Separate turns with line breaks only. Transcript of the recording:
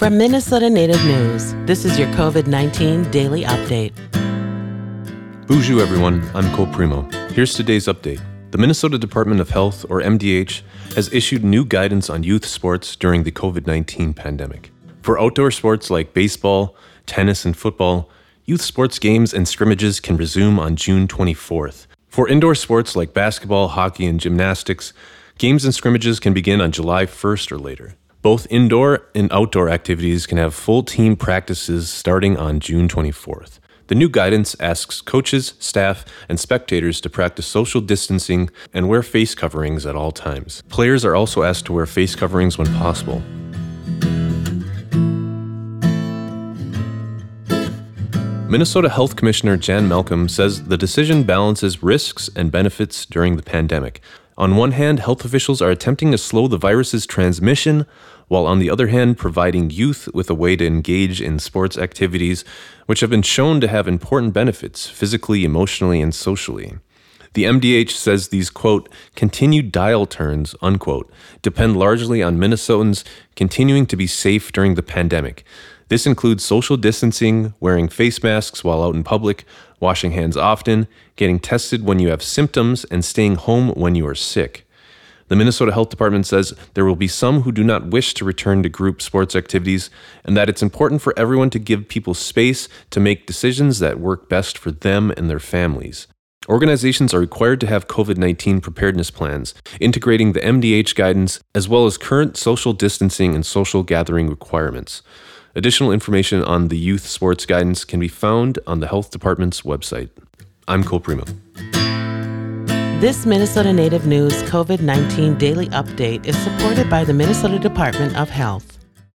From Minnesota Native News, this is your COVID 19 daily update.
Boozhoo, everyone. I'm Cole Premo. Here's today's update. The Minnesota Department of Health, or MDH, has issued new guidance on youth sports during the COVID 19 pandemic. For outdoor sports like baseball, tennis, and football, youth sports games and scrimmages can resume on June 24th. For indoor sports like basketball, hockey, and gymnastics, games and scrimmages can begin on July 1st or later. Both indoor and outdoor activities can have full team practices starting on June 24th. The new guidance asks coaches, staff, and spectators to practice social distancing and wear face coverings at all times. Players are also asked to wear face coverings when possible. Minnesota Health Commissioner Jan Malcolm says the decision balances risks and benefits during the pandemic, on one hand, health officials are attempting to slow the virus's transmission, while on the other hand, providing youth with a way to engage in sports activities, which have been shown to have important benefits physically, emotionally, and socially. The MDH says these, quote, continued dial turns, unquote, depend largely on Minnesotans continuing to be safe during the pandemic. This includes social distancing, wearing face masks while out in public, washing hands often, getting tested when you have symptoms, and staying home when you are sick. The Minnesota Health Department says there will be some who do not wish to return to group sports activities, and that it's important for everyone to give people space to make decisions that work best for them and their families. Organizations are required to have COVID 19 preparedness plans, integrating the MDH guidance as well as current social distancing and social gathering requirements. Additional information on the youth sports guidance can be found on the Health Department's website. I'm Cole Premo.
This Minnesota Native News COVID 19 daily update is supported by the Minnesota Department of Health.